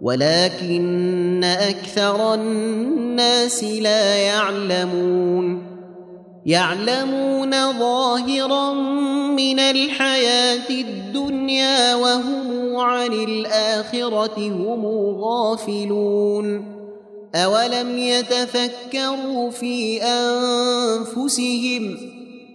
ولكن أكثر الناس لا يعلمون. يعلمون ظاهرا من الحياة الدنيا وهم عن الآخرة هم غافلون. أولم يتفكروا في أنفسهم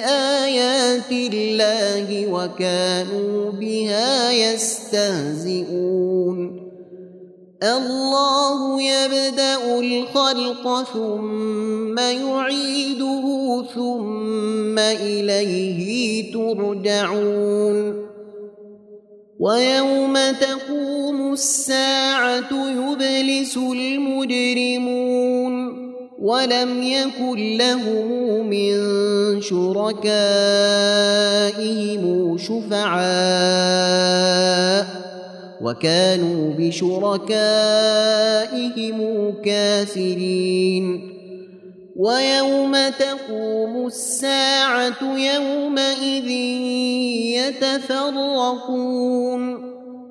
بايات الله وكانوا بها يستهزئون. الله يبدأ الخلق ثم يعيده ثم إليه ترجعون. ويوم تقوم الساعة يبلس المجرمون. ولم يكن لهم من شركائهم شفعاء وكانوا بشركائهم كافرين. ويوم تقوم الساعة يومئذ يتفرقون.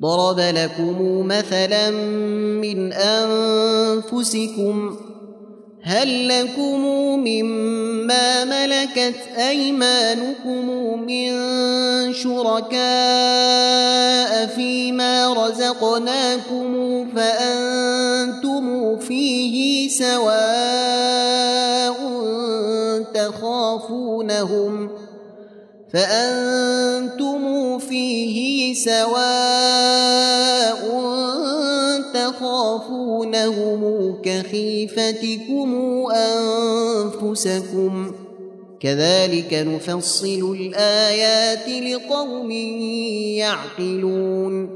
ضرب لكم مثلا من أنفسكم هل لكم مما ملكت أيمانكم من شركاء فيما رزقناكم فأنتم فيه سواء تخافونهم فأنتم فيه سواء تخافونهم كخيفتكم أنفسكم. كذلك نفصل الآيات لقوم يعقلون.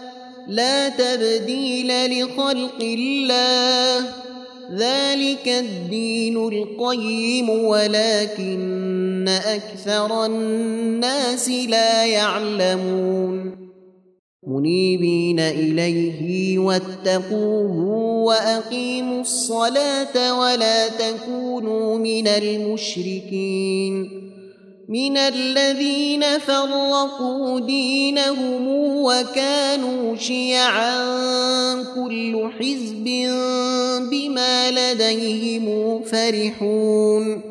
لا تبديل لخلق الله. ذلك الدين القيم ولكن أكثر الناس لا يعلمون. منيبين إليه واتقوه وأقيموا الصلاة ولا تكونوا من المشركين. من الذين فرقوا دينهم وكانوا شيعا كل حزب بما لديهم فرحون.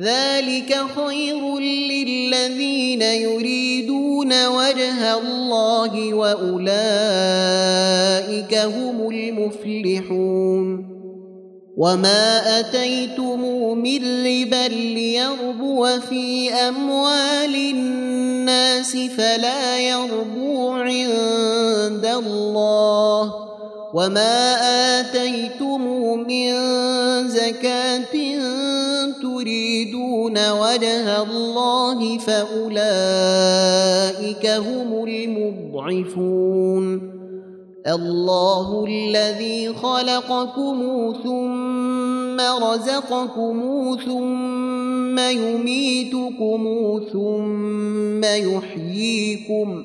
ذلك خير للذين يريدون وجه الله وأولئك هم المفلحون وما اتيتم من ربا ليربو في اموال الناس فلا يربو عند الله وما اتيتم من زكاه تريدون وجه الله فأولئك هم المضعفون. الله الذي خلقكم ثم رزقكم ثم يميتكم ثم يحييكم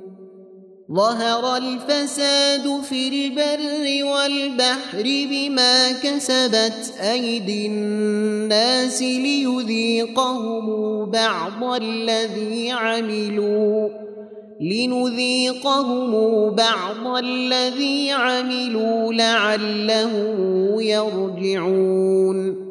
ظهر الفساد في البر والبحر بما كسبت أيدي الناس ليذيقهم بعض الذي عملوا لنذيقهم بعض الذي عملوا لعلهم يرجعون.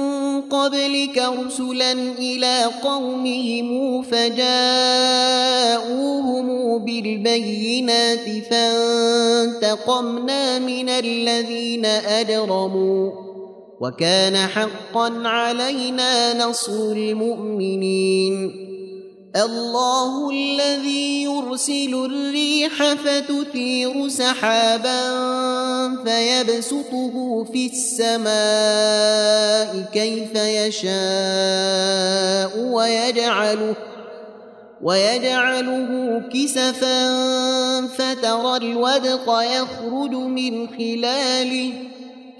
قبلك رسلا إلى قومهم فجاءوهم بالبينات فانتقمنا من الذين أجرموا وكان حقا علينا نصر المؤمنين الله الذي يرسل الريح فتثير سحابا فيبسطه في السماء كيف يشاء ويجعله ويجعله كسفا فترى الودق يخرج من خلاله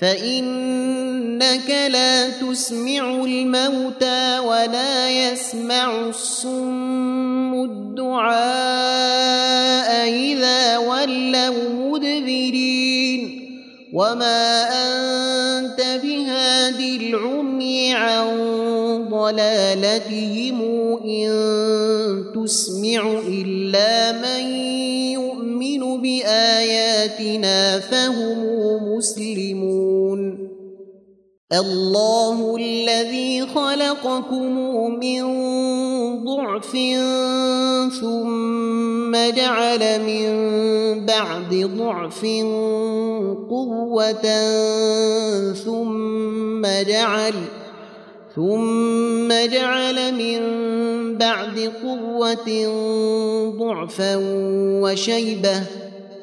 فإنك لا تسمع الموتى ولا يسمع الصم الدعاء إذا ولوا مدبرين وما أنت بهادي العمي عن ضلالتهم إن تسمع إلا من يؤمن بآياتنا فهم الله الذي خلقكم من ضعف ثم جعل من بعد ضعف قوة ثم جعل ثم جعل من بعد قوة ضعفا وشيبة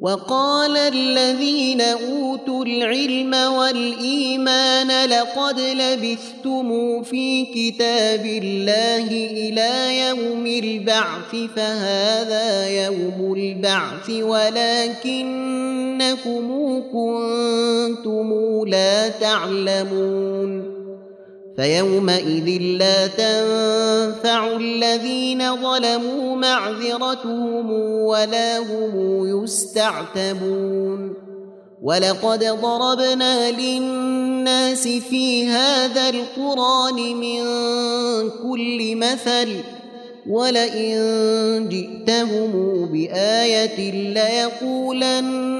وقال الذين أوتوا العلم والإيمان لقد لبثتم في كتاب الله إلى يوم البعث فهذا يوم البعث ولكنكم كنتم لا تعلمون. فيومئذ لا تنفع الذين ظلموا معذرتهم ولا هم يستعتبون. ولقد ضربنا للناس في هذا القرآن من كل مثل ولئن جئتهم بآية ليقولن